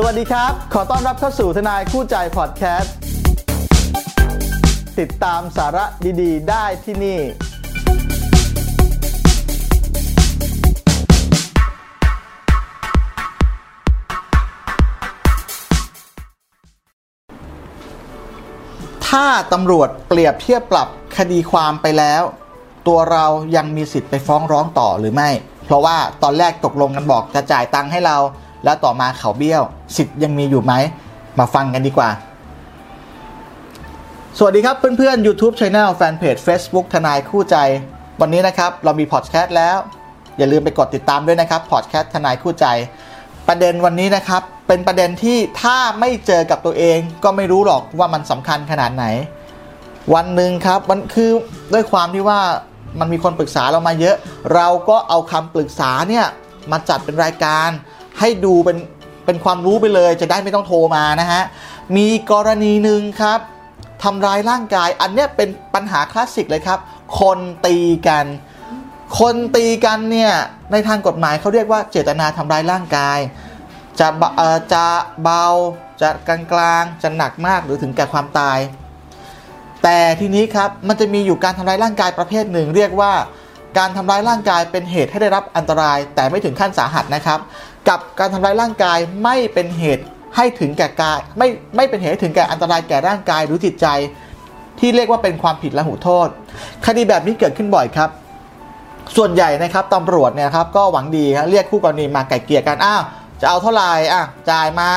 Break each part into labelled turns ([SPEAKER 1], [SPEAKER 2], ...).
[SPEAKER 1] สวัสดีครับ ขอต้อนรับเข้าสู่ทนายคู่ใจพอดแคสต์ ติดตามสาระดีๆ ได้ที่นี่ ถ้าตำรวจเปรียบเทียบปรับคดีความไปแล้ว ตัวเรายังมีสิทธิ์ไปฟ้องร้องต่อหรือไม่ เพราะว่าตอนแรกตกลงกันบอกจะจ่ายตังค์ให้เรา แล้วต่อมาเขาเบี้ยว สิทธิ์ยังมีอยู่ไหม มาฟังกันดีกว่า สวัสดีครับเพื่อนๆ YouTube Channel แฟนเพจ Facebook ทนายคู่ใจ วันนี้นะครับ เรามีพอดแคสต์แล้ว อย่าลืมไปกดติดตามด้วยนะครับพอดแคสต์ทนายคู่ใจ ประเด็นวันนี้นะครับ เป็นประเด็นที่ถ้าไม่เจอกับตัวเอง ก็ไม่รู้หรอกว่ามันสำคัญขนาดไหน วันหนึ่งครับมันคือด้วยความที่ว่ามันมีคนปรึกษาเรามาเยอะ เราก็เอาคำปรึกษาเนี่ยมาจัดเป็นรายการ ให้ดูเป็นเป็นความรู้ไปเลย จะได้ไม่ต้องโทรมานะฮะ มีกรณีหนึ่งครับทำร้ายร่างกาย อันเนี้ยเป็นปัญหาคลาสสิกเลยครับ คนตีกัน คนตีกันเนี่ยในทางกฎหมายเขาเรียกว่าเจตนาทำร้ายร่างกาย จะเบาเอ่อจะเบาจะกลางกลางจะหนักมากหรือถึงแก่ความตาย แต่ทีนี้ครับมันจะมีอยู่การทำร้ายร่างกายประเภทหนึ่ง เรียกว่า การทำร้ายร่างกายเป็นเหตุให้ได้รับอันตราย แต่ไม่ถึงขั้นสาหัสนะครับ กับการทำร้ายร่างกายไม่เป็นเหตุให้ถึงแก่กายไม่ไม่เป็นเหตุให้ถึงแก่อันตรายแก่ร่างกายหรือจิตใจ ที่เรียกว่าเป็นความผิดละหูโทษ คดีแบบนี้เกิดขึ้นบ่อยครับ ส่วนใหญ่นะครับตำรวจเนี่ยครับก็หวังดีครับเรียกคู่กรณีมาไก่เกลี่ยกันอ้าวจะเอาเท่าไหร่อะจ่ายมา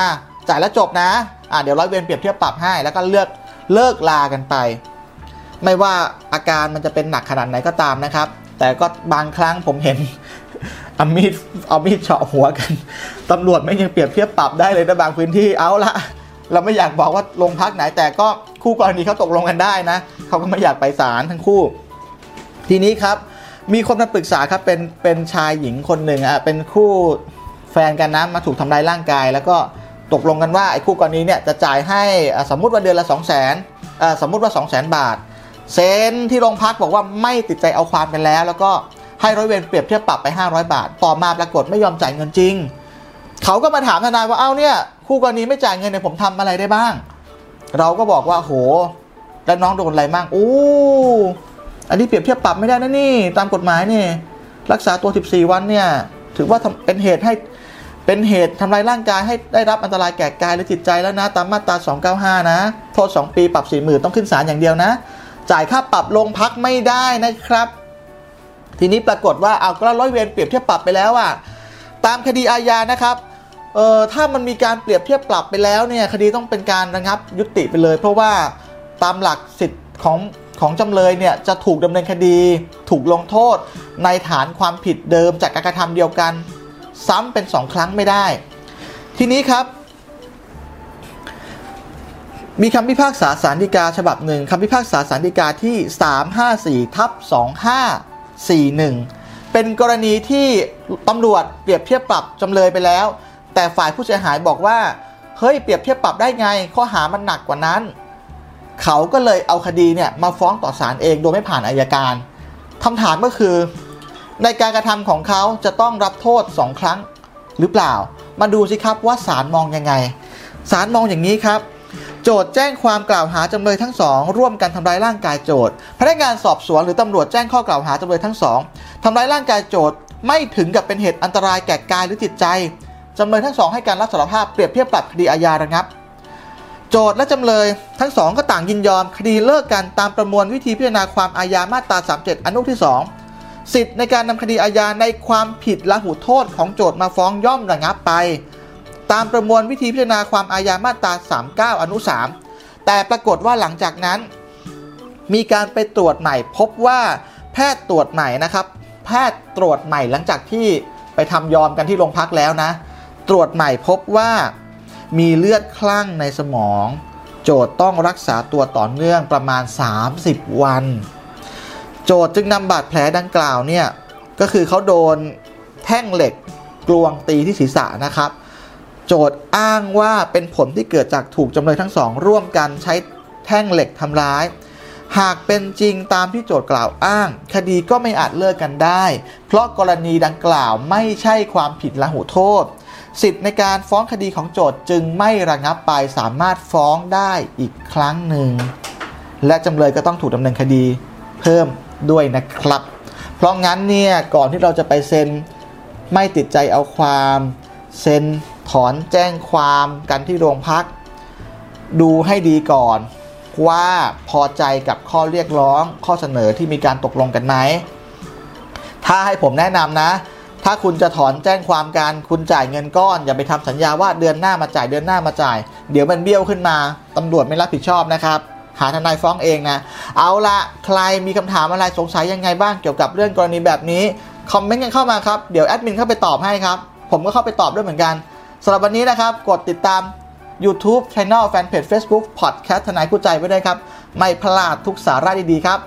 [SPEAKER 1] จ่ายแล้วจบนะอะเดี๋ยวร้อยเวรเปรียบเทียบปรับให้ แล้วก็เลือกเลิกลากันไป ไม่ว่าอาการมันจะเป็นหนักขนาดไหนก็ตามนะครับ แต่ก็บางครั้งผมเห็นเอามีดเอามีดเฉาะหัวกันตำรวจไม่ยังเปรียบเทียบปรับได้เลยนะบางพื้นที่เอาละเราไม่อยากบอกว่าโรงพักไหนแต่ก็คู่กรณีเขาตกลงกันได้นะเขาก็ไม่อยากไปศาลทั้งคู่ ทีนี้ครับมีคนมาปรึกษาครับเป็นเป็นชายหญิงคนหนึ่งอะเป็นคู่แฟนกันนะมาถูกทำร้ายร่างกาย แล้วก็ตกลงกันว่าไอ้คู่กรณีเนี่ยจะจ่ายให้สมมุติว่าเดือนละ 2 0 0 0 0นสมมุติว่า 2 0 0 0 0 0 บาท เซนที่โรงพักบอกว่าไม่ติดใจเอาความกันแล้ว แล้วก็ให้ร้อยเวรเปรียบเทียบปรับไป 500 บาท ต่อมาปรากฏไม่ยอมจ่ายเงินจริง เขาก็มาถามทนายว่าเอ้าเนี่ยคู่กรณีไม่จ่ายเงินเนี่ยผมทำอะไรได้บ้าง เราก็บอกว่าโหแล้วน้องโดนอะไรบ้างอู้อันนี้เปรียบเทียบปรับไม่ได้นะนี่ ตามกฎหมายนี่รักษาตัว 14 วันเนี่ย ถือว่าเป็นเหตุให้เป็นเหตุทำลายร่างกายให้ได้รับอันตรายแก่กายและจิตใจแล้วนะ ตามมาตรา 295 นะ โทษ 2 ปีปรับ 40,000 ต้องขึ้นศาลอย่างเดียวนะ จ่ายค่าปรับโรงพักไม่ได้นะครับ ทีนี้ปรากฏว่าเอาก็ร้อยเวรเปรียบเทียบปรับไปแล้วอะตามคดีอาญานะครับเอ่อถ้ามันมีการเปรียบเทียบปรับไปแล้วเนี่ยคดีต้องเป็นการระงับยุติไปเลย เพราะว่าตามหลักสิทธิ์ของของจำเลยเนี่ยจะถูกดำเนินคดี ถูกลงโทษ ในฐานความผิดเดิมจากการกระทำเดียวกัน ซ้ำเป็นสองครั้งไม่ได้ ทีนี้ครับ มีคำพิพากษาสารดีกาฉบับหนึ่งคำพิพากษาสารดีกาที่ 354ทับ2541 เป็นกรณีที่ตำรวจเปรียบเทียบปรับจำเลยไปแล้ว แต่ฝ่ายผู้เสียหายบอกว่า เฮ้ยเปรียบเทียบปรับได้ไง ข้อหามันหนักกว่านั้น เขาก็เลยเอาคดีเนี่ยมาฟ้องต่อศาลเองโดยไม่ผ่านอายการคำถามก็คือ ในการกระทำของเขาจะต้องรับโทษ 2 ครั้งหรือเปล่า มาดูสิครับว่าศาลมองยังไงศาลมองอย่างนี้ครับ โจทย์แจ้งความกล่าวหาจำเลยทั้งสองร่วมกันทำร้ายร่างกายโจทย์พนักงานสอบสวนหรือตำรวจแจ้งข้อกล่าวหาจำเลยทั้งสองทำร้ายร่างกายโจทย์ไม่ถึงกับเป็นเหตุอันตรายแก่กายหรือจิตใจจำเลยทั้งสองให้การรับสารภาพเปรียบเทียบปรับคดีอาญาระงับ โจทย์และจำเลยทั้งสองก็ต่างยินยอม คดีเลิกกันตามประมวลวิธีพิจารณาความอาญามาตรา 37 อนุที่ 2 สิทธิ์ในการนำคดีอาญาในความผิดละหูโทษของโจทย์มาฟ้องย่อมระงับไป ตามประมวลวิธีพิจารณาความอาญามาตรา 39 อนุ 3 แต่ปรากฏว่าหลังจากนั้น มีการไปตรวจใหม่พบว่าแพทย์ตรวจใหม่นะครับ แพทย์ตรวจใหม่หลังจากที่ไปทำยอมกันที่โรงพักแล้วนะ ตรวจใหม่พบว่ามีเลือดคลั่งในสมอง โจทย์ต้องรักษาตัวต่อเนื่องประมาณ 30 วัน โจทย์จึงนำบาดแผลดังกล่าวเนี่ยก็คือเขาโดนแท่งเหล็กกลวงตีที่ศีรษะนะครับ โจทย์อ้างว่าเป็นผลที่เกิดจากถูกจำเลยทั้งสอง ร่วมกันใช้แท่งเหล็กทำร้าย หากเป็นจริงตามที่โจทย์กล่าวอ้าง คดีก็ไม่อาจเลิกกันได้ เพราะกรณีดังกล่าวไม่ใช่ความผิดละหูโทษ สิทธิ์ในการฟ้องคดีของโจทย์จึงไม่ระงับไปสามารถฟ้องได้อีกครั้งหนึ่ง และจำเลยก็ต้องถูกดำเนินคดีเพิ่มด้วยนะครับ เพราะงั้นเนี่ยก่อนที่เราจะไปเซ็นไม่ติดใจเอาความเซ็น ถอนแจ้งความกันที่โรงพัก ดูให้ดีก่อนว่าพอใจกับข้อเรียกร้องข้อเสนอที่มีการตกลงกันไหม ถ้าให้ผมแนะนำนะ ถ้าคุณจะถอนแจ้งความการคุณจ่ายเงินก้อน อย่าไปทำสัญญาว่าเดือนหน้ามาจ่ายเดือนหน้ามาจ่าย เดี๋ยวมันเบี้ยวขึ้นมาตำรวจไม่รับผิดชอบนะครับ หาทนายฟ้องเองนะ เอาละใครมีคำถามอะไรสงสัยยังไงบ้างเกี่ยวกับเรื่องกรณีแบบนี้คอมเมนต์กันเข้ามาครับเดี๋ยวแอดมินเข้าไปตอบให้ครับผมก็เข้าไปตอบด้วยเหมือนกัน สำหรับวันนี้นะครับ กดติดตาม YouTube Channel Fanpage Facebook Podcast ทนายคู่ใจไว้ด้วยครับ ไม่พลาดทุกสาระดี ๆ ครับ